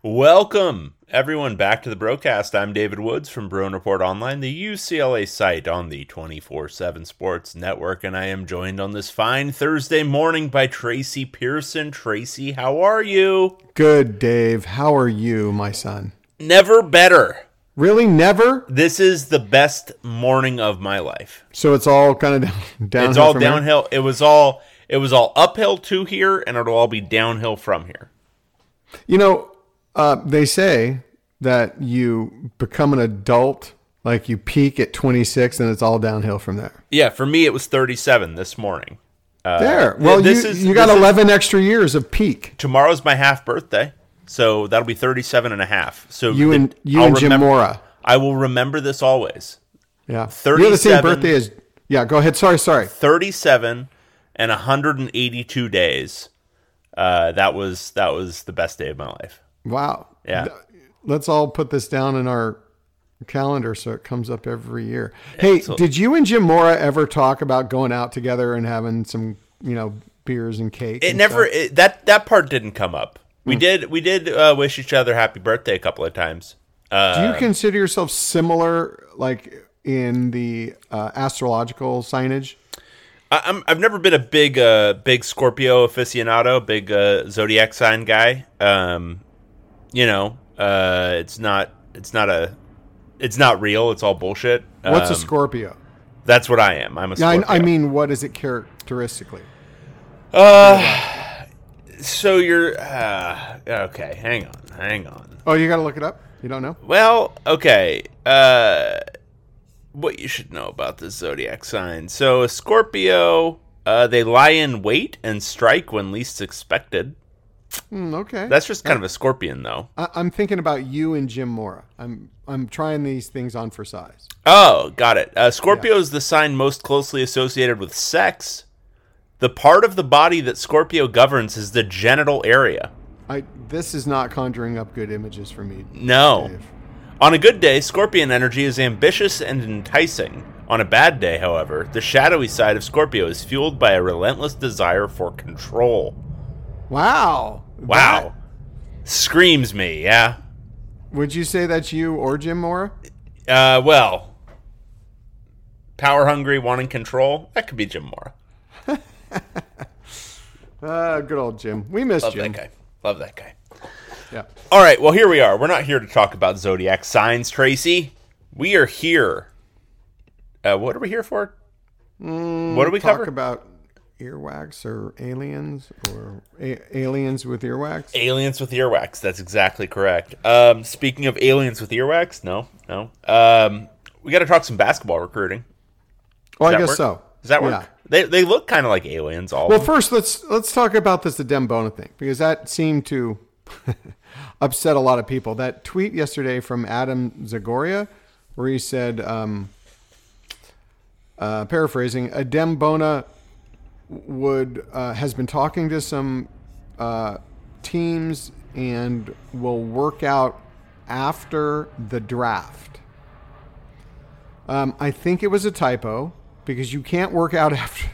Welcome, everyone, back to the broadcast. I'm David Woods from Bruin Report Online, the UCLA site on the 24 7 Sports Network, and I am joined on this fine Thursday morning by Tracy Pearson. Tracy, how are you? Good, Dave. How are you, my son? Never better. Really? Never? This is the best morning of my life. So it's all kind of down, downhill. It's all from here? downhill. It was all it was all uphill to here, and it'll all be downhill from here. You know, uh, they say that you become an adult, like you peak at 26, and it's all downhill from there. Yeah, for me it was 37 this morning. Uh, there. Well, this you, is- you got this is- 11 extra years of peak. tomorrow's my half birthday so that'll be 37 and a half so You and you I'll and Jim remember- Mora. i will remember this always Yeah. You have the same 37 birthday as. Yeah. Go ahead. Sorry. Sorry. 37 and 182 days uh, that was that was the best day of my life Wow. Yeah. Let's all put this down in our calendar so it comes up every year. Hey, so- did you and Jim Mora ever talk about going out together and having some, you know, beers and cake? it and never it, that that part didn't come up we Hmm. did we did uh, wish each other happy birthday a couple of times uh, Do you consider yourself similar, like in the uh, astrological signage? I, I'm, I've never been a big uh, big Scorpio aficionado, big uh, zodiac sign guy. Um, you know, uh, it's not it's not a it's not real. It's all bullshit. What's a Um, Scorpio? That's what I am. I'm a Scorpio. I, I mean, what is it characteristically? Uh, so you're uh, okay. Hang on, hang on. Oh, you got to look it up. You don't know? Well, okay. Uh, what you should know about the zodiac sign. So a Scorpio, uh, they lie in wait and strike when least expected. Hmm, okay. That's just kind of a scorpion, though. I, I'm thinking about you and Jim Mora. I'm I'm trying these things on for size. Oh, got it. Uh, Scorpio is the sign most closely associated with sex. The part of the body that Scorpio governs is the genital area. I this is not conjuring up good images for me. No. Dave. On a good day, Scorpion energy is ambitious and enticing. On a bad day, however, the shadowy side of Scorpio is fueled by a relentless desire for control. Wow. Wow. Screams me, yeah? Would you say that's you or Jim Mora? Uh, well, power hungry, wanting control, that could be Jim Mora. Uh, good old Jim. We miss Love Jim. that guy. Love that guy. Yeah. All right, well, here we are. We're not here to talk about zodiac signs, Tracy. We are here. Uh, what are we here for? what do we Talk cover? about earwax or aliens or a- aliens with earwax. Aliens with earwax. That's exactly correct. Um, speaking of aliens with earwax, no, no. Um, we got to talk some basketball recruiting. well, I guess work? so. Does that work? Yeah. They, they look kind of like aliens. All. Well, first let's let's talk about this the Adem Bona thing because that seemed to upset a lot of people. That tweet yesterday from Adam Zagoria, where he said, um, uh, paraphrasing, Adem Bona would uh, has been talking to some uh, teams and will work out after the draft. Um, I think it was a typo because you can't work out after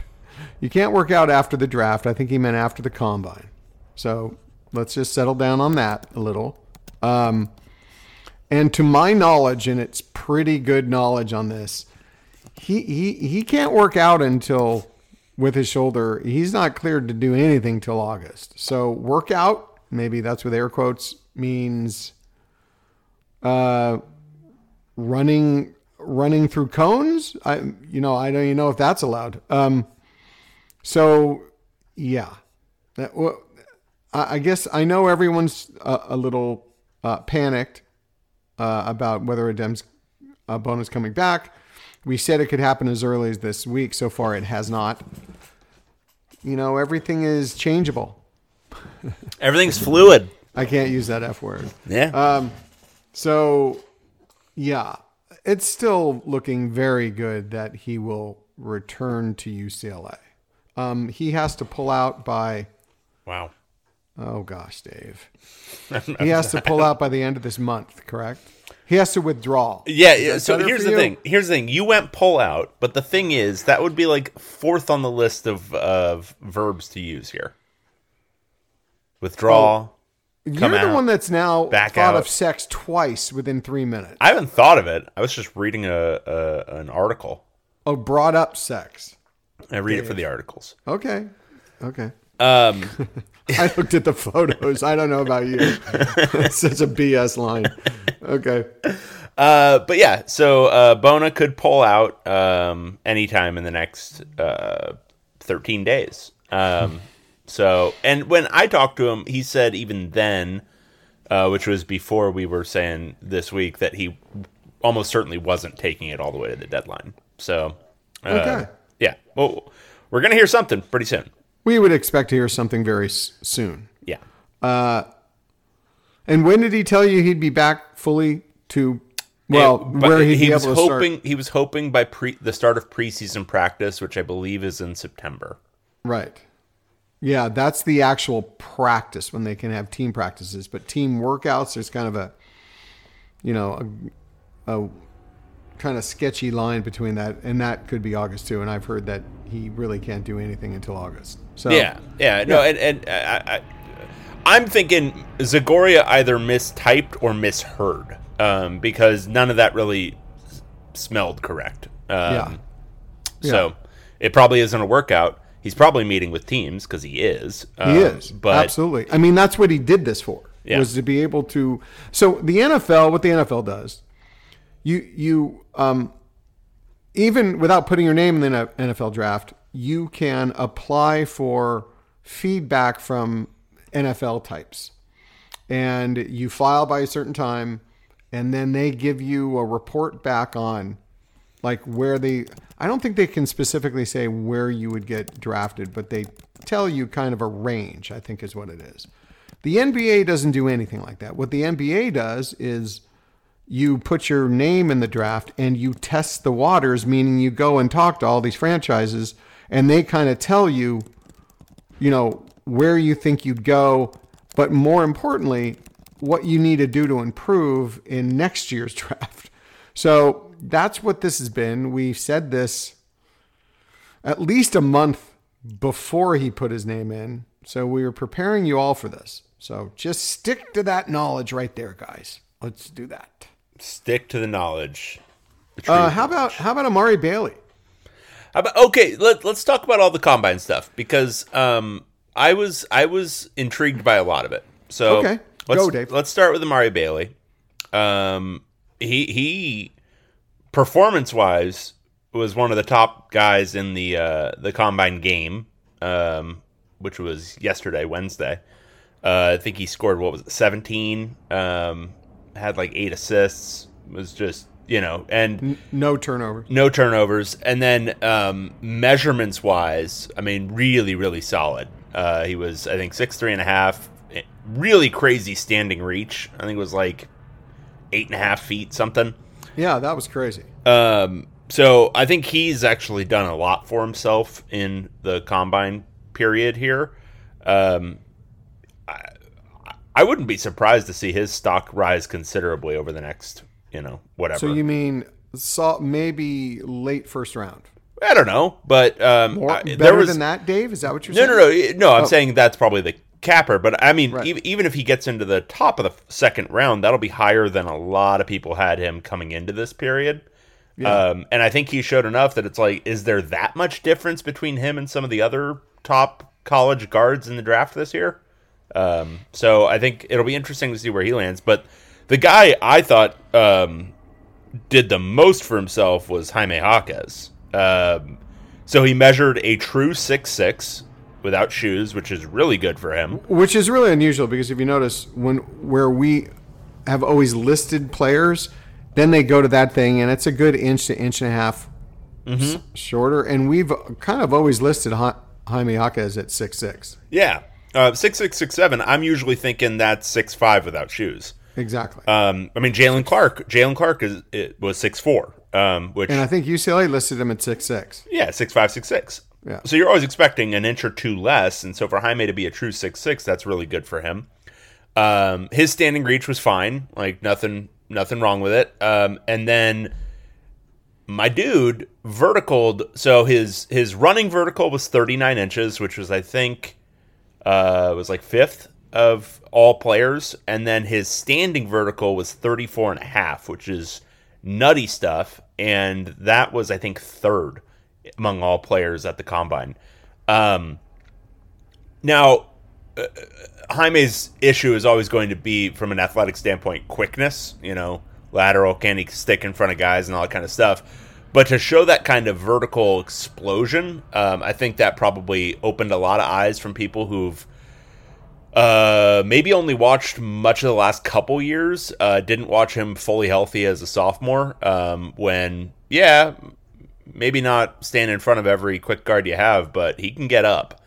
you can't work out after the draft. I think he meant after the combine. So let's just settle down on that a little. Um, and to my knowledge, and it's pretty good knowledge on this, he he he can't work out until with his shoulder. He's not cleared to do anything till August. So workout, maybe that's with air quotes means uh, running running through cones. I you know I don't even know if that's allowed. Um, so yeah, that, well, I, I guess I know everyone's a, a little uh, panicked uh, about whether Adem's uh, Bona's coming back. We said it could happen as early as this week. So far, it has not. You know, everything is changeable. Everything's fluid. I can't use that F word. Yeah. Um, so, yeah, it's still looking very good that he will return to UCLA. Um, he has to pull out by, wow. oh gosh, Dave. he has to pull out by the end of this month, correct? He has to withdraw. Yeah, yeah. So here's the you? thing. Here's the thing. You went pull out, but the thing is, that would be like fourth on the list of of verbs to use here. Withdraw. You're come the one that's now back thought out. of sex twice within three minutes. I haven't thought of it. I was just reading a, a an article. Oh, brought up sex. I read it for the articles. Okay. Okay. Um, I looked at the photos. I don't know about you. It's such a BS line. Okay. uh, but yeah, so uh, Bona could pull out um, anytime in the next uh, 13 days. Um, so, and when I talked to him, he said even then, uh, which was before we were saying this week, that he almost certainly wasn't taking it all the way to the deadline. So, uh, Okay. yeah, well, we're gonna hear something pretty soon. We would expect to hear something very s- soon. Yeah. Uh, and when did he tell you he'd be back fully to, well, It- where he was hoping start? he was hoping by pre the start of preseason practice, which I believe is in September. Right. Yeah, that's the actual practice when they can have team practices. But team workouts, there's kind of a, you know, a, a kind of sketchy line between that, and that could be August too. And I've heard that he really can't do anything until August. So Yeah, yeah, no, and and I, I, I'm thinking Zagoria either mistyped or misheard, um, because none of that really smelled correct. Um, Yeah. So it probably isn't a workout. He's probably meeting with teams because he is. He um, is but absolutely. I mean, that's what he did this for. Yeah. Was to be able to. So the NFL, what the NFL does, you you um, even without putting your name in the NFL draft, you can apply for feedback from NFL types, and you file by a certain time, and then they give you a report back on like where they I don't think they can specifically say where you would get drafted, but they tell you kind of a range, I think is what it is. The NBA doesn't do anything like that. What the NBA does is you put your name in the draft and you test the waters, meaning you go and talk to all these franchises and they kind of tell you, you know, where you think you'd go, but more importantly, what you need to do to improve in next year's draft. So that's what this has been. We said this at least a month before he put his name in. So we were preparing you all for this. So just stick to that knowledge right there, guys. Let's do that. Stick to the knowledge. Uh, how about how about Amari Bailey? How about, okay, let, let's talk about all the combine stuff because um, I was I was intrigued by a lot of it. So Okay. let's, Go, Dave. Let's start with Amari Bailey. Um, he he performance wise was one of the top guys in the uh, the combine game, um, which was yesterday, Wednesday. Uh, I think he scored what was it, seventeen? Um, had like eight assists. Was just you know, and No turnover. no turnovers, and then um, measurements wise, I mean, really, really solid. Uh, he was, I think, six three and a half. eh, Really crazy standing reach. I think it was like eight and a half feet something. Yeah, that was crazy. Um, so I think he's actually done a lot for himself in the combine period here. Um, I wouldn't be surprised to see his stock rise considerably over the next, you know, whatever. So you mean saw maybe late first round? I don't know, but um, Or I- better was than that, Dave? Is that what you're no, saying? no, no, no. I'm Oh. saying that's probably the capper, but I mean, Right. ev- even if he gets into the top of the second round, that'll be higher than a lot of people had him coming into this period. Um, and I think he showed enough that it's like, is there that much difference between him and some of the other top college guards in the draft this year? Um, so I think it'll be interesting to see where he lands. But the guy I thought um, did the most for himself was Jaime Jaquez. Um, so he measured a true six six without shoes, which is really good for him. Which is really unusual because if you notice when where we have always listed players, then they go to that thing and it's a good inch to inch and a half Mm-hmm. s- shorter. And we've kind of always listed Ja- Jaime Jaquez at six six. Yeah. Uh, six six six seven. I'm usually thinking that's six five without shoes. Exactly. Um, I mean Jaylen Clark. Jaylen Clark is it was six four. Um, which and I think UCLA listed him at six six. yeah, six five six six. Yeah. So you're always expecting an inch or two less, and so for Jaime to be a true six six, that's really good for him. Um, his standing reach was fine, like nothing, nothing wrong with it. Um, and then my dude verticaled. So his his running vertical was 39 inches, which was I think uh, was like fifth of all players, and then his standing vertical was 34 and a half, which is nutty stuff, and that was I think third among all players at the combine. Um, now, uh, Jaime's issue is always going to be, from an athletic standpoint, quickness. You know, lateral, can he stick in front of guys and all that kind of stuff. But to show that kind of vertical explosion, um, I think that probably opened a lot of eyes from people who've uh, maybe only watched much of the last couple years. Uh, didn't watch him fully healthy as a sophomore. Um, when, yeah, maybe not stand in front of every quick guard you have, but he can get up.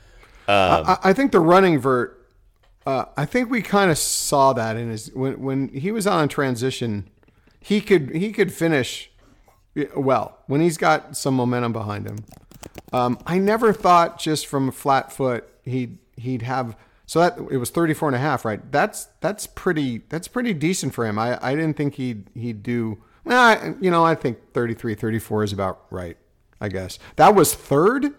Um, I, I think the running vert. Uh, I think we kind of saw that in his when when he was on transition. He could he could finish well when he's got some momentum behind him. Um, I never thought just from a flat foot he'd he'd have so that it was 34 and a half, right? That's that's pretty that's pretty decent for him. I, I didn't think he'd he'd do well, I, you know, I think 33 34 is about right, I guess. That was third?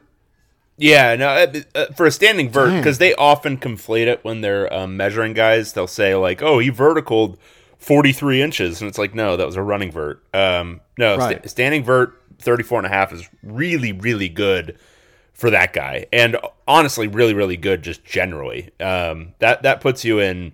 Yeah, no, uh, uh, for a standing vert, because they often conflate it when they're um, measuring guys. They'll say like, "Oh, he verticaled 43 inches," and it's like, no, that was a running vert. Um, no, Right. standing vert 34 and a half is really, really good for that guy, and honestly, really, really good just generally. Um, that that puts you in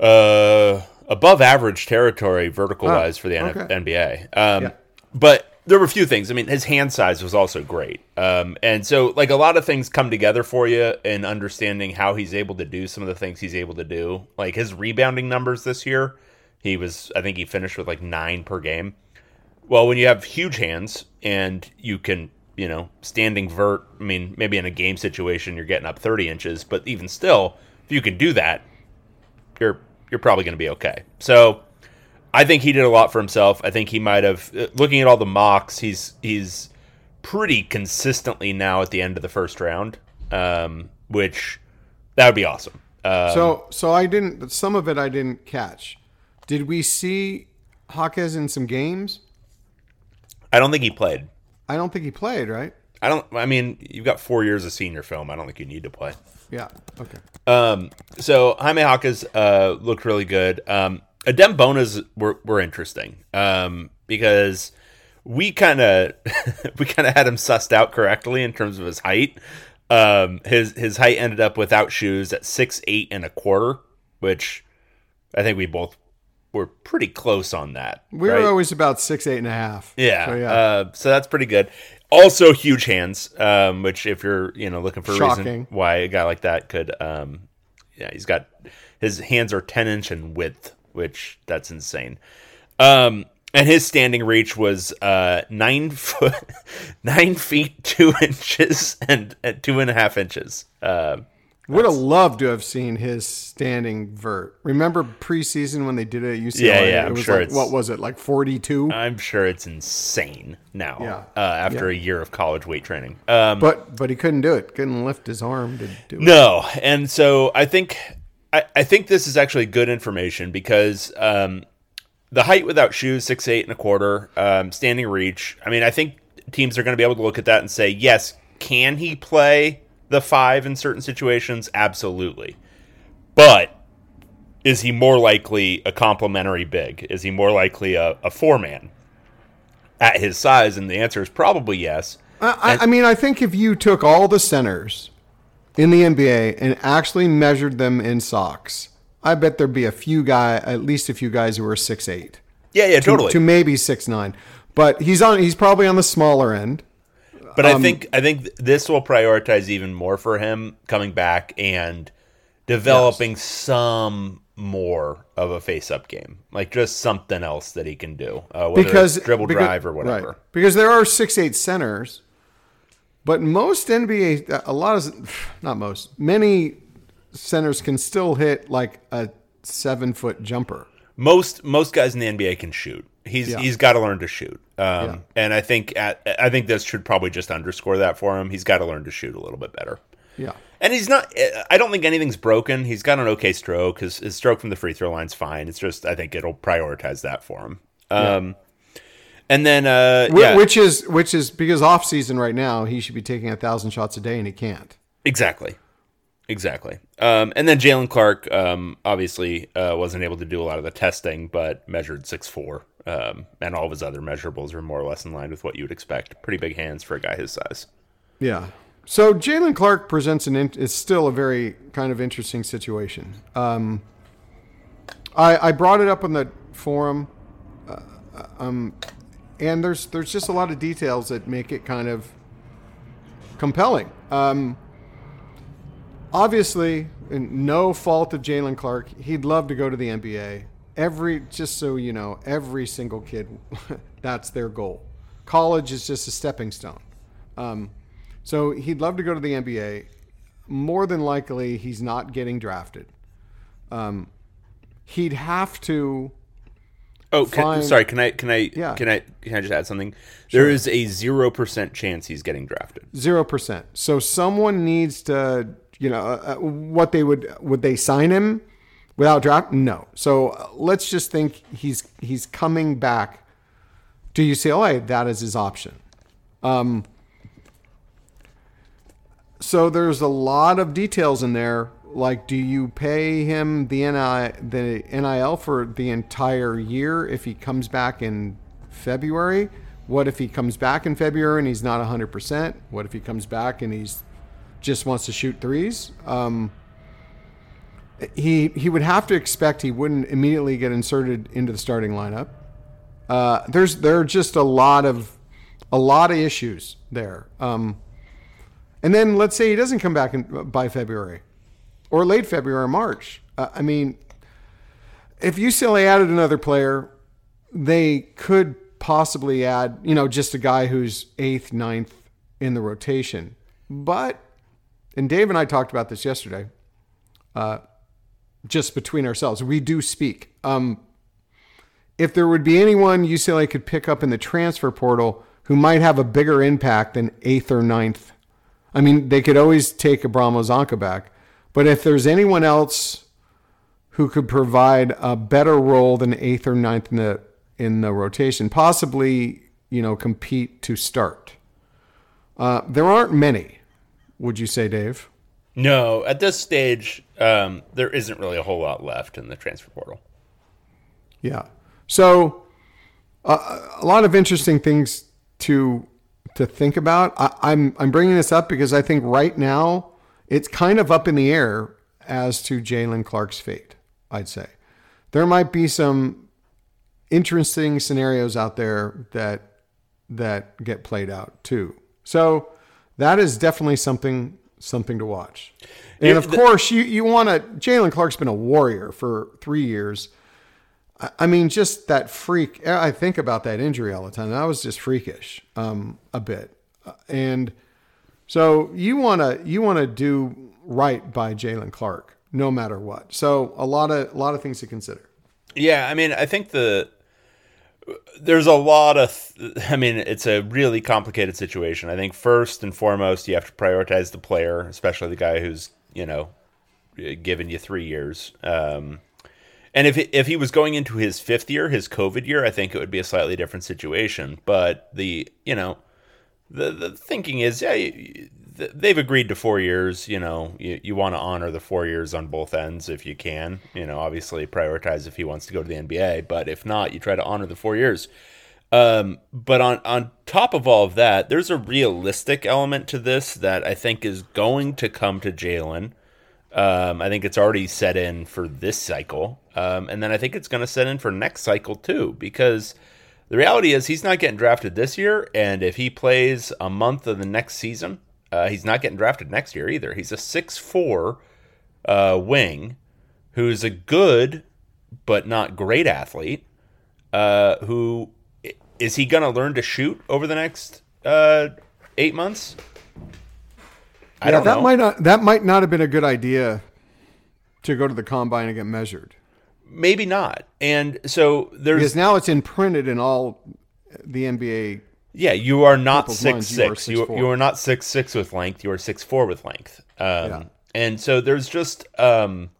uh, above average territory vertical wise for the N- okay. NBA. Um, Yeah. But there were a few things. I mean, his hand size was also great. Um, and so, like, a lot of things come together for you in understanding how he's able to do some of the things he's able to do. Like, his rebounding numbers this year, he was, I think he finished with like nine per game. Well, when you have huge hands and you can, you know, standing vert, I mean, maybe in a game situation you're getting up 30 inches, but even still, if you can do that, you're you're probably going to be okay. So, I think he did a lot for himself. I think he might have uh, looking at all the mocks, he's he's pretty consistently now at the end of the first round, um, which that would be awesome. Uh, So so I didn't some of it I didn't catch. Did we see Jaquez in some games? I don't think he played. I don't think he played, right? I don't. I mean, you've got four years of senior film. I don't think you need to play. Yeah. Okay. Um, so Jaime Jaquez uh, looked really good. Um, Adem Bona's were, were interesting um, because we kind of we kind of had him sussed out correctly in terms of his height. Um, his his height ended up without shoes at six eight and a quarter, which I think we both were pretty close on that. We right? were always about six, eight and a half. Yeah. So, yeah. Uh, so that's pretty good. Also, huge hands, um, which if you're you know looking for a reason why a guy like that could, um, yeah, he's got his hands are ten inch in width, which that's insane. Um, and his standing reach was uh, nine foot, nine feet two inches and, and two and a half inches. Uh, Would have loved to have seen his standing vert. Remember preseason when they did it at UCLA? Yeah, yeah, I'm was sure like, it's- what was it, like 42? I'm sure it's insane now. Yeah. Uh, after a year of college weight training. Um, but but he couldn't do it. Couldn't lift his arm to do it. No, and so I think I, I think this is actually good information because um, the height without shoes, six eight and a quarter, um, standing reach. I mean, I think teams are going to be able to look at that and say, yes, can he play the five in certain situations? Absolutely, but is he more likely a complementary big? Is he more likely a, a four man at his size? And the answer is probably yes. I, I- I mean, I think if you took all the centers in the NBA and actually measured them in socks, I bet there'd be a few guy, at least a few guys who are six eight Yeah, yeah, totally. to maybe six nine. But he's on. He's probably on the smaller end. But Um, I think I think this will prioritize even more for him coming back and developing some more of a face-up game, like just something else that he can do, uh, whether because it's dribble because- drive or whatever. right. Because there are six eight centers But most NBA, a lot of, not most, many centers can still hit like a seven foot jumper. Most most guys in the NBA can shoot. He's Yeah. he's got to learn to shoot. Um, Yeah. And I think at, I think this should probably just underscore that for him. He's got to learn to shoot a little bit better. Yeah. And he's not. I don't think anything's broken. He's got an okay stroke. His, his stroke from the free throw line's fine. It's just I think it'll prioritize that for him. Um, and then uh, Wh- yeah, Which is which is because off season right now he should be taking a thousand shots a day and he can't. Exactly. Exactly. Um, and then Jaylen Clark um, obviously uh, wasn't able to do a lot of the testing, but measured six four, um, and all of his other measurables are more or less in line with what you would expect. Pretty big hands for a guy his size. Yeah. So Jaylen Clark presents an in, is still a very kind of interesting situation. Um, I I brought it up on the forum, uh, um, and there's there's just a lot of details that make it kind of compelling. Um, obviously, no fault of Jaylen Clark, he'd love to go to the NBA. Every just so you know, every single kid, that's their goal. College is just a stepping stone. Um, so he'd love to go to the NBA. More than likely, he's not getting drafted. Um, he'd have to. Oh, can, Fine. sorry. Can I can I Yeah. can I can I just add something? There is a zero percent chance he's getting drafted. Zero percent. So someone needs to, you know, uh, uh, what they would would they sign him without draft? No. So uh, let's just think he's he's coming back to UCLA. That is his option. Um. So there's a lot of details in there. Like, do you pay him the the NIL for the entire year if he comes back in February? What if he comes back in February and he's not 100%? What if he comes back and he's just wants to shoot threes? Um, he he would have to expect he wouldn't immediately get inserted into the starting lineup. Uh, there's there are just a lot of a lot of issues there. Um, and then let's say he doesn't come back in, by February or late February or March. Uh, I mean, if UCLA added another player, they could possibly add, you know, just a guy who's eighth, ninth in the rotation. But, and Dave and I talked about this yesterday, uh, just between ourselves, we do speak. Um, if there would be anyone UCLA could pick up in the transfer portal who might have a bigger impact than eighth or ninth, I mean, they could always take Abramo Canka back. But if there's anyone else who could provide a better role than eighth or ninth in the in the rotation, possibly you know compete to start, uh, there aren't many. Would you say, Dave? No, at this stage, um, there isn't really a whole lot left in the transfer portal. Yeah. So uh, a lot of interesting things to to think about. I, I'm I'm bringing this up because I think right now it's kind of up in the air as to Jaylen Clark's fate. I'd say there might be some interesting scenarios out there that that get played out too. So that is definitely something something to watch. And of course, you you want to. Jaylen Clark's been a warrior for three years. I- I mean, just that freak. I think about that injury all the time. That was just freakish, um, a bit. Uh, And so you want to you want to do right by Jaylen Clark, no matter what. So a lot of a lot of things to consider. Yeah, I mean, I think the there's a lot of I mean, it's a really complicated situation. I think first and foremost, you have to prioritize the player, especially the guy who's, you know, given you 3 years. Um and if if he was going into his 5th year, his COVID year, I think it would be a slightly different situation, but the, you know, the the thinking is, yeah, you- they've agreed to four years. You know, you, you want to honor the four years on both ends if you can. You know, obviously prioritize if he wants to go to the NBA, but if not, you try to honor the four years. Um, but on on top of all of that, there's a realistic element to this that I think is going to come to Jaylen. Um, I think it's already set in for this cycle, um, and then I think it's going to set in for next cycle too, because the reality is he's not getting drafted this year, and if he plays a month of the next season, uh, he's not getting drafted next year either. He's a six four uh, wing who's a good but not great athlete. Uh, who is he going to learn to shoot over the next uh, eight months? I yeah, don't that know. might not that might not have been a good idea to go to the combine and get measured Maybe not. And so there's because now it's imprinted in all the NBA. Yeah, you are not six minds, you are six. You you are not six six with length. You are six four with length. Um, Yeah. And so there's just um,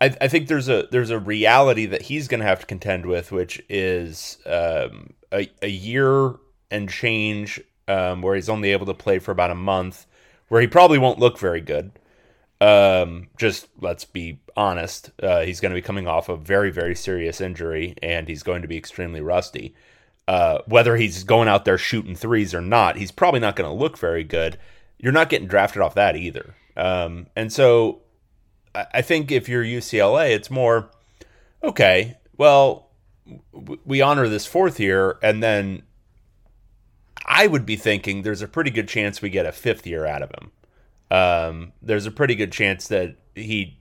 I, I think there's a there's a reality that he's going to have to contend with, which is um, a a year and change um, where he's only able to play for about a month, where he probably won't look very good. Um, just let's be honest. Uh, he's going to be coming off a very, very serious injury, and he's going to be extremely rusty. Uh, whether he's going out there shooting threes or not, he's probably not going to look very good. You're not getting drafted off that either. Um, and so I, I think if you're UCLA, it's more okay. Well, w- we honor this fourth year, and then I would be thinking there's a pretty good chance we get a fifth year out of him um, there's a pretty good chance that he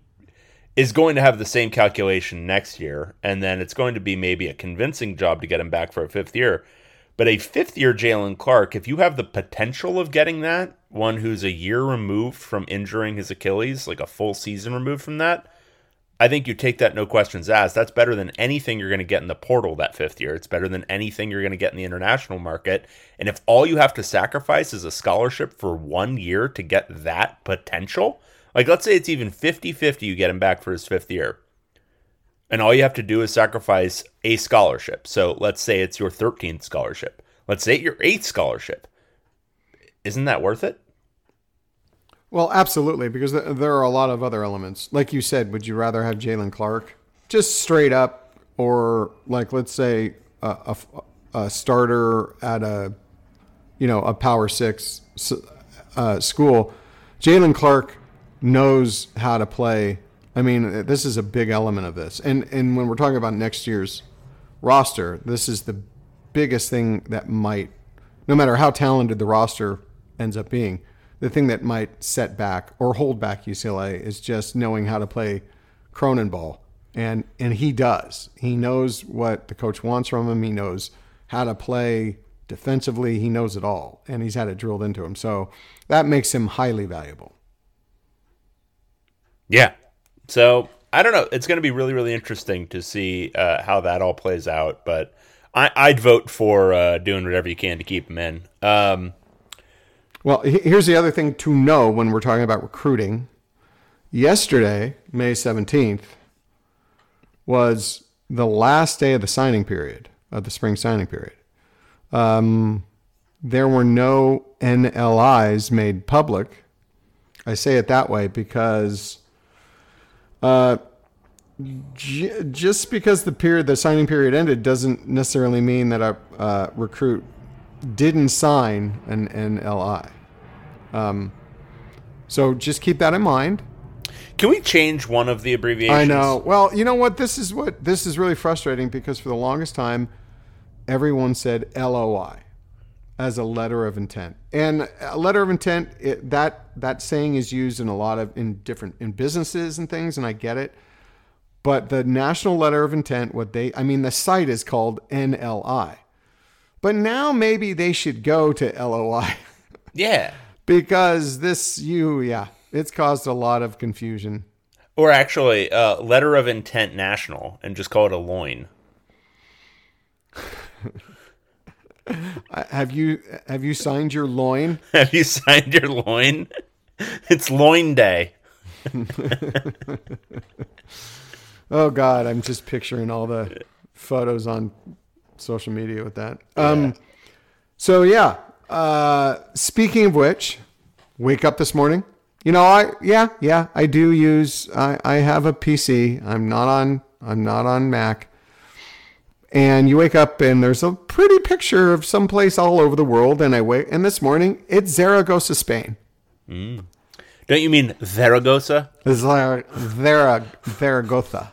is going to have the same calculation next year, and then it's going to be maybe a convincing job to get him back for a fifth year. But a fifth year Jaylen Clark, if you have the potential of getting that, one who's a year removed from injuring his Achilles, like a full season removed from that, I think you take that no questions asked. That's better than anything you're going to get in the portal that fifth year. It's better than anything you're going to get in the international market. And if all you have to sacrifice is a scholarship for one year to get that potential, like let's say it's even 50 50, you get him back for his fifth year. And all you have to do is sacrifice a scholarship. So let's say it's your 13th scholarship. Let's say it's your eighth scholarship. Isn't that worth it? Well, absolutely, because th- there are a lot of other elements. Like you said, would you rather have Jaylen Clark just straight up, or like let's say a, a, a starter at a you know a Power Six uh, school? Jaylen Clark knows how to play. I mean, this is a big element of this, and and when we're talking about next year's roster, this is the biggest thing that might, no matter how talented the roster ends up being the thing that might set back or hold back UCLA is just knowing how to play Cronin ball. And and he does. He knows what the coach wants from him. He knows how to play defensively. He knows it all. And he's had it drilled into him. So that makes him highly valuable. Yeah. So I don't know. It's going to be really, really interesting to see uh, how that all plays out. But I, I'd vote for uh, doing whatever you can to keep him in. Um, Well, here's the other thing to know when we're talking about recruiting. Yesterday, May 17th, was the last day of the signing period, of the spring signing period. Um, there were no NLIs made public. I say it that way because uh, j- just because the period, the signing period ended, doesn't necessarily mean that a uh, recruit didn't sign an NLI. Um, so just keep that in mind. can we change one of the abbreviations? I know. Well, you know what? This is what this is really frustrating because for the longest time, everyone said LOI as a letter of intent, and a letter of intent it, that that saying is used in a lot of in different in businesses and things, and I get it. But the national letter of intent, what they, I mean, the site is called NLI, but now maybe they should go to LOI Yeah. because this you yeah it's caused a lot of confusion. Or actually, uh, letter of intent national and just call it a loin. Have you have you signed your loin? Have you signed your loin? It's loin day. Oh God, I'm just picturing all the photos on social media with that. Um, so yeah. Uh, speaking of which, wake up this morning. You know, I yeah yeah I do use I I have a PC. I'm not on I'm not on Mac. And you wake up and there's a pretty picture of someplace all over the world. And I wake and this morning it's Zaragoza, Spain. Don't you mean Zaragoza? Zara, Zaragoza.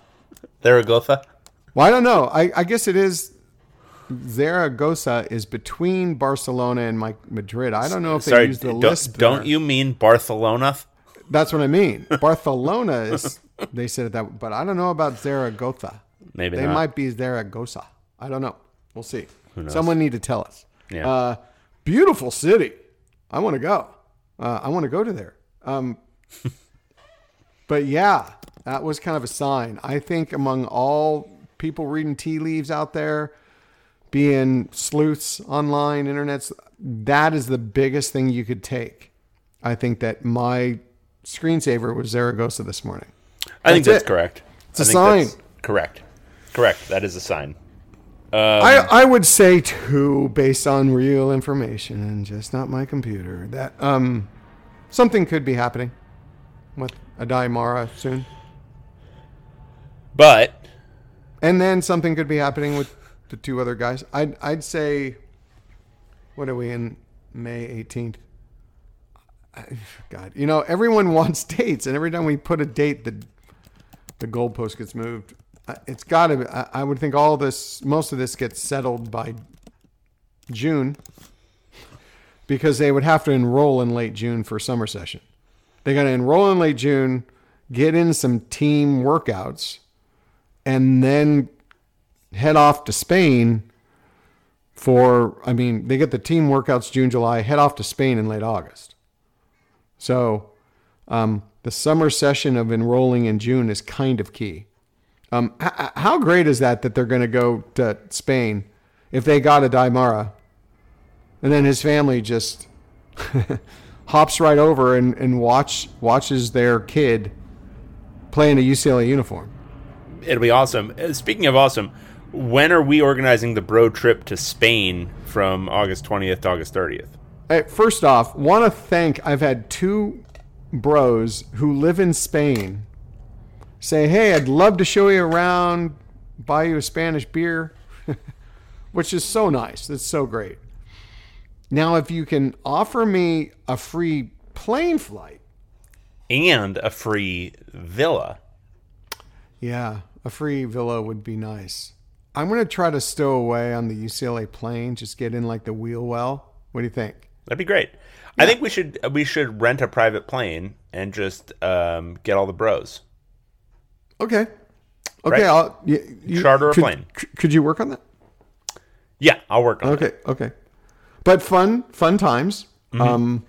Zaragoza? Well, I don't know. I, I guess it is. Zaragoza is between Barcelona and Madrid. I don't know if they Sorry, use the don't, lisp. don't there. you mean Barcelona? That's what I mean. Barcelona is. They said it that, but I don't know about Zaragoza. Maybe They not. might be Zaragoza. I don't know. We'll see. Someone need to tell us. Yeah. Uh, beautiful city. I want to go. Uh, I want to go to there. Um, but yeah, that was kind of a sign. I think among all people reading tea leaves out there, being sleuths online, internets, that is the biggest thing you could take. I think that my screensaver was Zaragoza this morning. I think That's it. correct. It's a I think sign. Correct. Correct. That is a sign. I, I would say too, based on real information and just not my computer, that um, something could be happening with Aday Mara soon. But And then something could be happening with the two other guys. I'd I'd say, what are we in May eighteenth? God, you know everyone wants dates, and every time we put a date, the the goalpost gets moved. It's got to. I would think all this, most of this gets settled by June, because they would have to enroll in late June for summer session. They got to enroll in late June, get in some team workouts, and then head off to Spain for I mean, they get the team workouts June, July, head off to Spain in late August. So um, the summer session of enrolling in June is kind of key. Um, h- how great is that that they're going to go to Spain if they got Aday Mara, and then his family just hops right over and, and watch watches their kid play in a UCLA uniform. it'll be awesome. Uh, Speaking of awesome, when are we organizing the bro trip to Spain from August 20th to August 30th? Hey, first off, want to thank I've had two bros who live in Spain say, "Hey, I'd love to show you around, buy you a Spanish beer," which is so nice. It's so great. Now, if you can offer me a free plane flight, And a free villa. yeah, a free villa would be nice. I'm going to try to stow away on the UCLA plane, just get in like the wheel well. What do you think? That'd be great. I think we should we should rent a private plane and just um, get all the bros. Okay. Okay, Right. I'll you, you- Charter a could, plane. Could you work on that? Yeah, I'll work on it. Okay, okay. But fun, fun times. Mm-hmm. Um,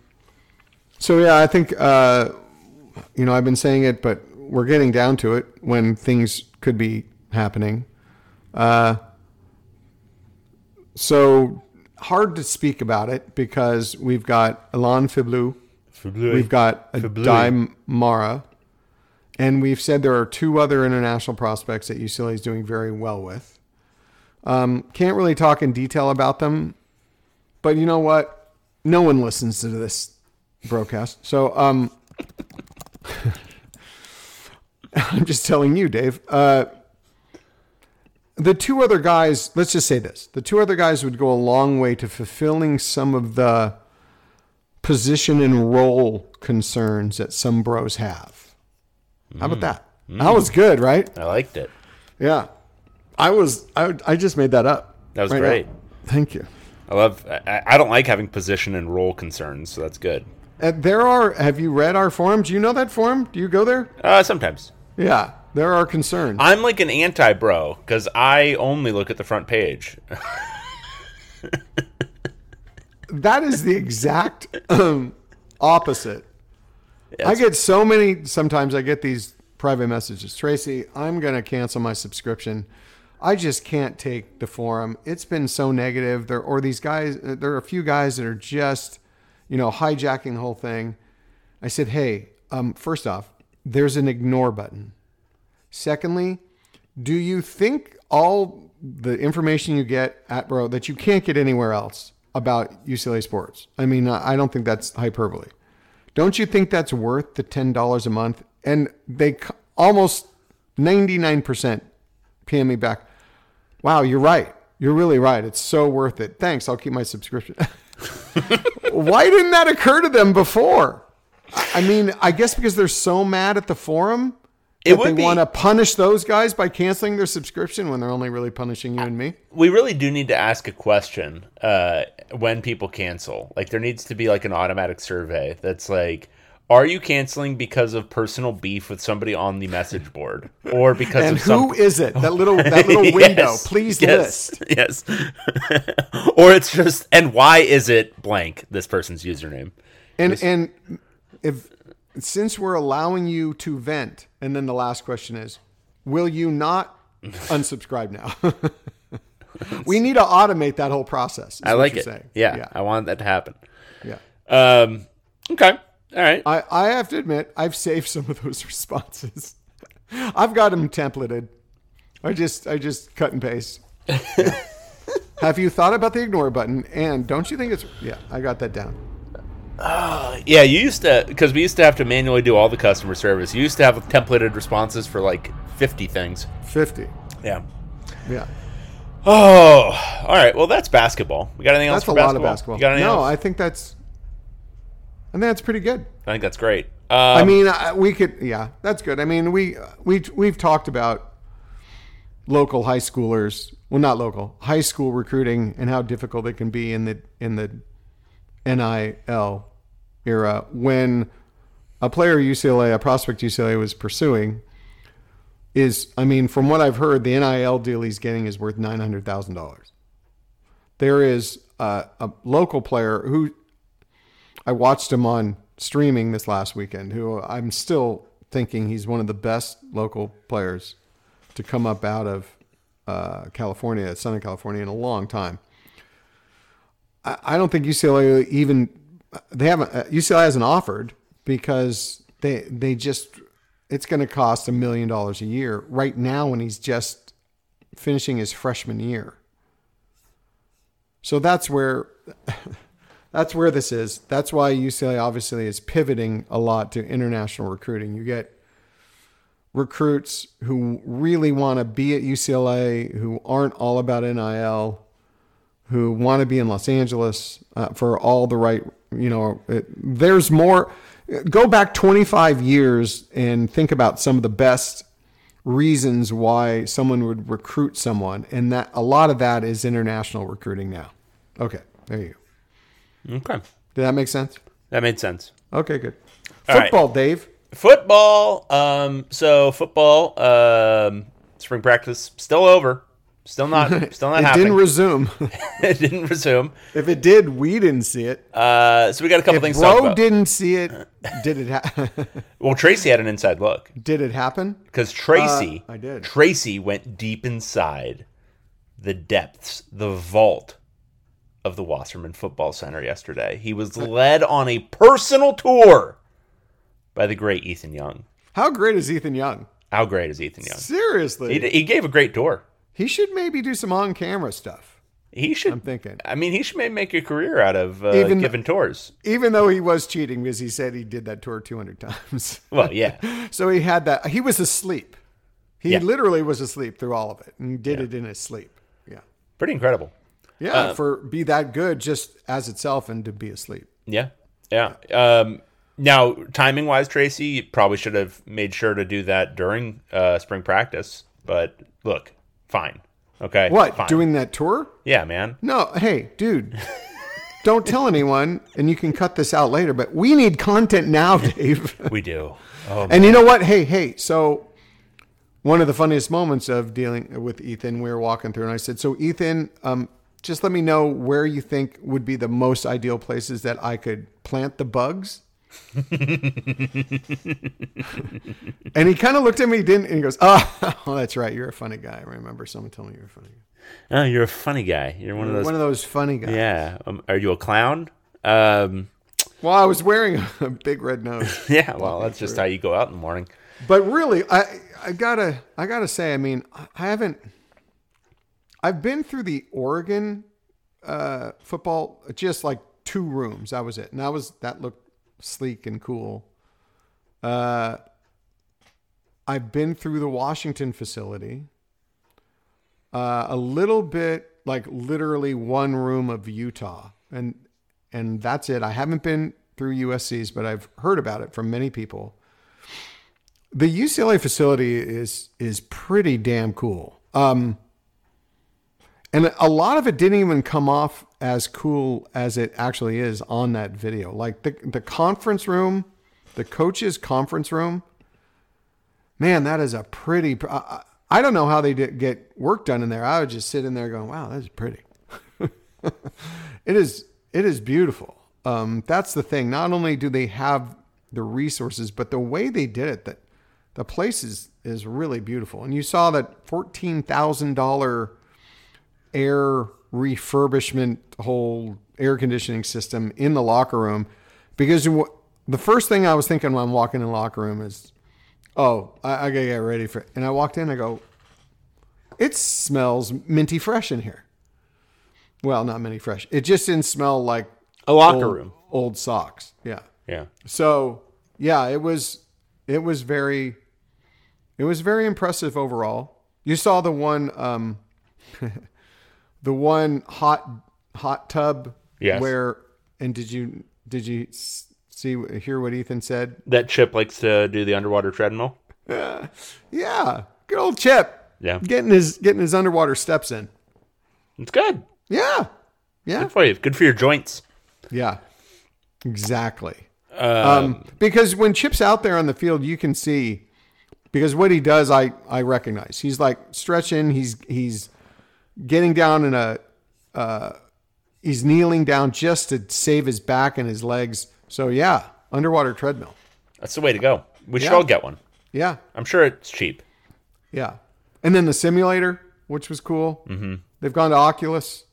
so yeah, I think uh, you know I've been saying it, but we're getting down to it when things could be happening. Uh, so hard to speak about it because we've got Elan Fiblu, we've got a Fiblu. Mara, and we've said there are two other international prospects that UCLA is doing very well with. Um, can't really talk in detail about them, but you know what? No one listens to this broadcast, so um, I'm just telling you, Dave. Uh, the two other guys, let's just say this: the two other guys would go a long way to fulfilling some of the position and role concerns that some bros have. How about that? That was good, right? I liked it. Yeah. I was I, I just made that up. That was right great. now. Thank you. I love. I, I don't like having position and role concerns, so that's good. Uh, there are have you read our forum? Do you know that forum? Do you go there? Uh, sometimes Yeah. There are concerns. I'm like an anti bro because I only look at the front page. that is the exact um, opposite. I get so many sometimes I get these private messages. Tracy, I'm going to cancel my subscription. I just can't take the forum. It's been so negative. There or these guys uh, there are a few guys that are just, you know, hijacking the whole thing. I said, "Hey, um, first off, there's an ignore button. Secondly, do you think all the information you get at Bro that you can't get anywhere else about UCLA sports? I mean, I don't think that's hyperbole. Don't you think that's worth the ten dollars a month? And they almost ninety nine percent PM me back. Wow, you're right. You're really right. It's so worth it. Thanks. I'll keep my subscription. Why didn't that occur to them before? I mean, I guess because they're so mad at the forum It would they be- want to punish those guys by canceling their subscription when they're only really punishing you and me. we really do need to ask a question uh, when people cancel. Like there needs to be like an automatic survey that's like, are you canceling because of personal beef with somebody on the message board, or because And of some who is it? That little that little window. Yes, Please yes, list. Yes. or it's just and why is it blank this person's username? And and if since we're allowing you to vent, and then the last question is, will you not unsubscribe now? we need to automate that whole process. I like it. Yeah, yeah, I want that to happen. yeah. Um, okay. All right. I, I have to admit, I've saved some of those responses. I've got them templated. I just I just cut and paste. Yeah. have you thought about the ignore button? And don't you think it's yeah? I got that down. Yeah, you used to because we used to have to manually do all the customer service. You used to have templated responses for like fifty things. Fifty. Yeah. Yeah, Oh, all right. Well, that's basketball. We got anything else that's a for lot basketball? of basketball. You got anything no, else? I think that's. I think that's pretty good. I think that's great. Um, I mean, I, we could, yeah, that's good. I mean, we we we've talked about local high schoolers, well, not local, high school recruiting and how difficult it can be in the in the NIL era when a player UCLA, a prospect UCLA was pursuing is, I mean, from what I've heard, the NIL deal he's getting is worth nine hundred thousand dollars. There is a, a local player who I watched him on streaming this last weekend, who I'm still thinking he's one of the best local players to come up out of uh, California, Southern California, in a long time. I, don't think UCLA even they haven't uh, UCLA hasn't offered because they they just it's going to cost a million dollars a year right now when he's just finishing his freshman year. So that's where that's where this is. That's why UCLA obviously is pivoting a lot to international recruiting. You get recruits who really want to be at UCLA, who aren't all about NIL, who want to be in Los Angeles uh, for all the right, you know, it, there's more. Go back 25 years and think about some of the best reasons why someone would recruit someone, and that a lot of that is international recruiting now. Okay, there you go. okay, Did that make sense? that made sense. Okay, good. All right. Football, Dave. Football. Um, so football. Um, spring practice still over. Still not. Still not It happening. didn't resume. it didn't resume. if it did, we didn't see it. Uh, so we got a couple If things Bro didn't see it, did it? Ha- Well, Tracy had an inside look did it happen? because Tracy. Uh, I did. Tracy went deep inside the depths, the vault of the Wasserman Football Center yesterday. He was led on a personal tour by the great Ethan Young. How great is Ethan Young? How great is Ethan Young? Seriously, He, he gave a great tour. He should maybe do some on-camera stuff. He should. I'm thinking. I mean, he should maybe make a career out of uh, Even- giving tours. Even though he was cheating because he said he did that tour 200 times. Well, yeah, so he had that. He was asleep. He Yeah. literally was asleep through all of it and did it in his sleep. Yeah. pretty incredible. Yeah. Uh, for be that good just as itself and to be asleep. Yeah, yeah. Um, now, timing wise, Tracy you probably should have made sure to do that during uh, spring practice. But look, fine. Okay. What? Fine. Doing that tour? Yeah, man. No, hey, dude. don't tell anyone, and you can cut this out later, but we need content now, Dave. We do. Oh, and you know what? Hey, hey, so one of the funniest moments of dealing with Ethan, we were walking through, and I said, So, Ethan, um, just let me know where you think would be the most ideal places that I could plant the bugs. And he kind of looked at me, didn't, and he goes, "Oh, oh, that's right. You're a funny guy. I remember someone telling me you're a funny guy. oh, you're a funny guy. You're one of those. One of those funny guys." yeah. Um, are you a clown? Um, Well, I was wearing a big red nose, yeah. Well, that's just how you go out in the morning. but really, I I gotta I gotta say, I mean, I haven't. I've been through the Oregon uh, football, just like two rooms. That was it, and that was that looked sleek and cool. Uh, I've been through the Washington facility. Uh, a little bit, like literally one room of Utah, and and that's it. I haven't been through USC's, but I've heard about it from many people. The UCLA facility is is pretty damn cool. Um, and a lot of it didn't even come off as cool as it actually is on that video. Like the the conference room, the coaches' conference room. Man, that is a pretty. I, I- don't know how they did get work done in there. I would just sit in there going, "Wow, that's pretty." it is. It is beautiful. Um, that's the thing. Not only do they have the resources, but the way they did it, that the place is is really beautiful. And you saw that fourteen thousand dollar air refurbishment whole air conditioning system in the locker room because the first thing I was thinking when I'm walking in the locker room is, oh, I, I gotta get ready for it. And I walked in, I go, it smells minty fresh in here. Well, not minty fresh. It just didn't smell like a locker old, room, old socks. Yeah. Yeah. So yeah, it was it was very it was very impressive overall. You saw the one um the one hot hot tub yes. where and did you did you see hear what Ethan said? That Chip likes to do the underwater treadmill. Yeah, yeah, good old Chip. Yeah, getting his getting his underwater steps in. It's good. Yeah, yeah. Good for you. Good for your joints. Yeah, exactly. Um, um, because when Chip's out there on the field, you can see because what he does, I I recognize. He's like stretching. He's he's getting down in a. Uh, he's kneeling down just to save his back and his legs. So yeah, underwater treadmill. That's the way to go. We should all get one. Yeah, I'm sure it's cheap. yeah. And then the simulator, which was cool. Mm-hmm. They've gone to Oculus.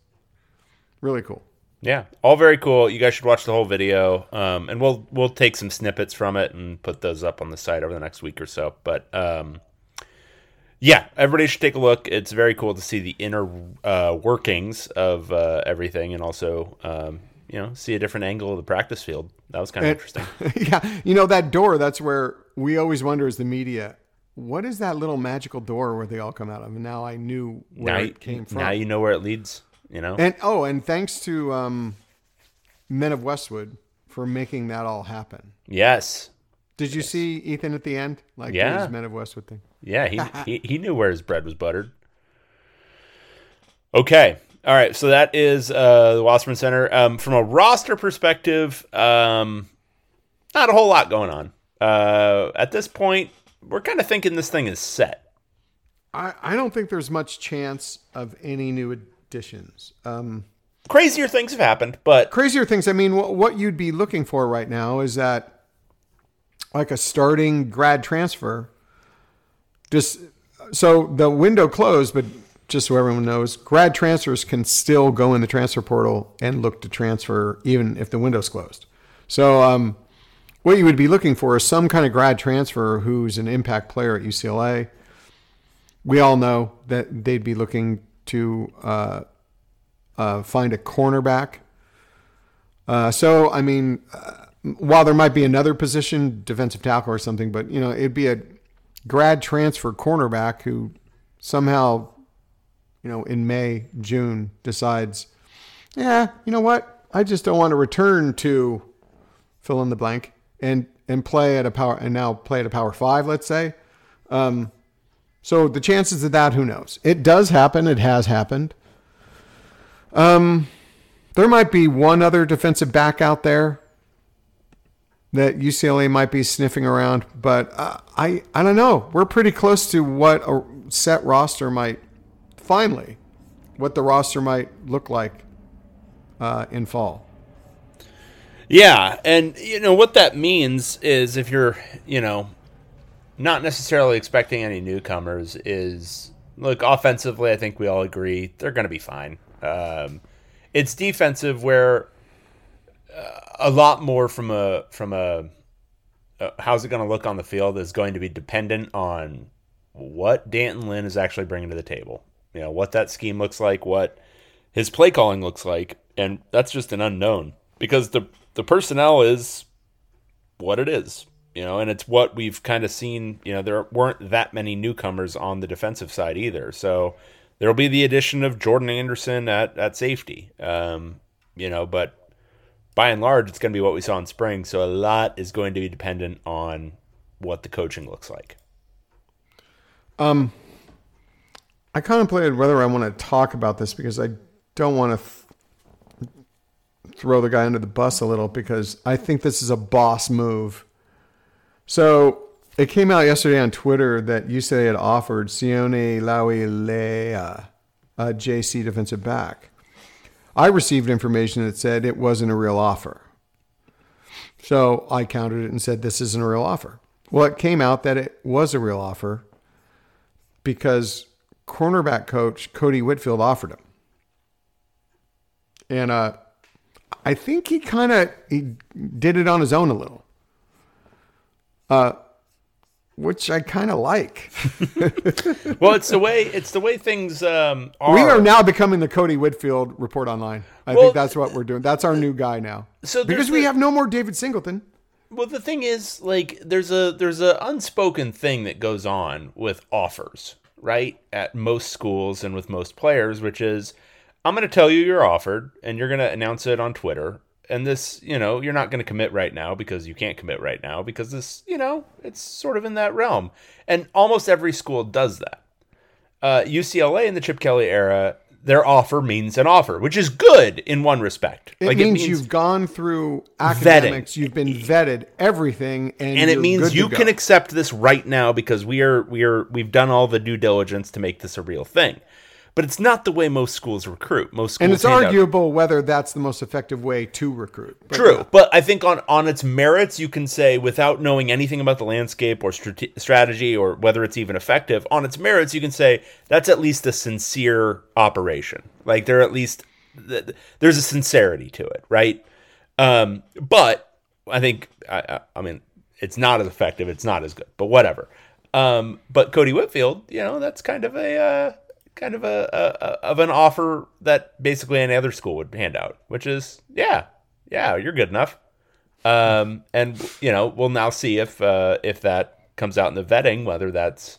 Really cool. Yeah, all very cool. You guys should watch the whole video, um, and we'll we'll take some snippets from it and put those up on the site over the next week or so. But um, yeah, everybody should take a look. It's very cool to see the inner uh, workings of uh, everything, and also um, you know see a different angle of the practice field. That was kind of interesting. yeah, you know that door. That's where we always wonder as the media, what is that little magical door where they all come out of? And now I knew where now, it came from. now you know where it leads. You know, and oh, and thanks to um, Men of Westwood for making that all happen. yes, Did you see Ethan at the end? Like Yeah. his Men of Westwood thing. Yeah, he, he he knew where his bread was buttered. Okay. All right. So that is uh, the Wasserman Center. Um, from a roster perspective, um, not a whole lot going on. Uh, at this point, we're kind of thinking this thing is set. I, I don't think there's much chance of any new additions. Um, Crazier things have happened, but crazier things. I mean, what, what you'd be looking for right now is that, like a starting grad transfer. Just so the window closed, but just so everyone knows, grad transfers can still go in the transfer portal and look to transfer even if the window's closed. So, um, what you would be looking for is some kind of grad transfer who's an impact player at UCLA. We all know that they'd be looking to uh, uh, find a cornerback. Uh, so, I mean, uh, while there might be another position, defensive tackle or something, but you know, it'd be a grad transfer cornerback who somehow, you know, in May, June decides, yeah, you know what, I just don't want to return to fill in the blank and and play at a power and now play at a power five, let's say. Um, so the chances of that, who knows? It does happen. It has happened. Um, there might be one other defensive back out there that UCLA might be sniffing around, but uh, I I don't know. We're pretty close to what a set roster might finally, what the roster might look like uh, in fall. Yeah, and you know what that means is if you're, you know, not necessarily expecting any newcomers is look offensively, I think we all agree they're going to be fine. Um, it's defensive where a lot more from a from a uh, how's it going to look on the field is going to be dependent on what D'Anton Lynn is actually bringing to the table. You know what that scheme looks like, what his play calling looks like, and that's just an unknown because the the personnel is what it is, you know, and it's what we've kind of seen. You know, there weren't that many newcomers on the defensive side either, so there'll be the addition of Jordan Anderson at at safety, um, you know, but by and large, it's going to be what we saw in spring. So a lot is going to be dependent on what the coaching looks like. Um, I contemplated whether I want to talk about this because I don't want to th- throw the guy under the bus a little because I think this is a boss move. So it came out yesterday on Twitter that UCLA had offered Sione Laulea, a JC defensive back. I received information that said it wasn't a real offer. So I countered it and said, This isn't a real offer. Well, it came out that it was a real offer because cornerback coach Cody Whitfield offered him. And uh, I think he kind of he did it on his own a little. Uh, which I kind of like. well, it's the way it's the way things um, are. We are now becoming the Cody Whitfield report online. I well, think that's what we're doing. That's our new guy now. So because we the, have no more David Singleton. Well, the thing is, like, there's a there's a unspoken thing that goes on with offers, right? At most schools and with most players, which is, I'm going to tell you you're offered, and you're going to announce it on Twitter, and this, you know, you're not going to commit right now because you can't commit right now because this, you know, it's sort of in that realm. And almost every school does that. Uh, UCLA in the Chip Kelly era, their offer means an offer, which is good in one respect. It, like means, it means you've gone through academics, vetting. you've been vetted everything, and, and it means you can accept this right now because we are we are we've done all the due diligence to make this a real thing but it's not the way most schools recruit. Most schools and it's arguable out. whether that's the most effective way to recruit. But True, yeah. but I think on on its merits, you can say without knowing anything about the landscape or strate- strategy or whether it's even effective. On its merits, you can say that's at least a sincere operation. Like there at least there's a sincerity to it, right? Um, but I think I, I mean it's not as effective. It's not as good, but whatever. Um, but Cody Whitfield, you know, that's kind of a uh, kind of a, a, of an offer that basically any other school would hand out, which is yeah, yeah, you're good enough. Um, and you know, we'll now see if uh, if that comes out in the vetting, whether that's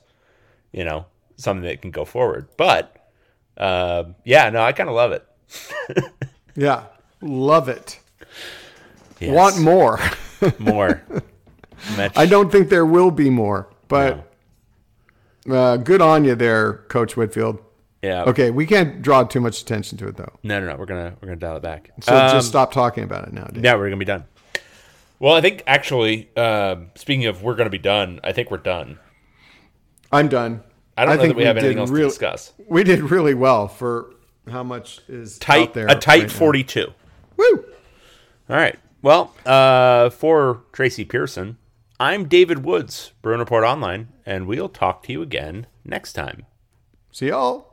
you know something that can go forward. But uh, yeah, no, I kind of love it. yeah, love it. Yes. Want more? more. I don't think there will be more, but no. uh, good on you there, Coach Whitfield. Yeah. Okay, we can't draw too much attention to it though. No, no, no. We're gonna we're gonna dial it back. So um, just stop talking about it now. Dave. Yeah, we're gonna be done. Well, I think actually, uh, speaking of we're gonna be done, I think we're done. I'm done. I don't I know that we, we have anything else to discuss. We did really well for how much is tight. there a tight right 42. Now. Woo! All right. Well, uh, for Tracy Pearson, I'm David Woods, Bruin Report Online, and we'll talk to you again next time. See y'all.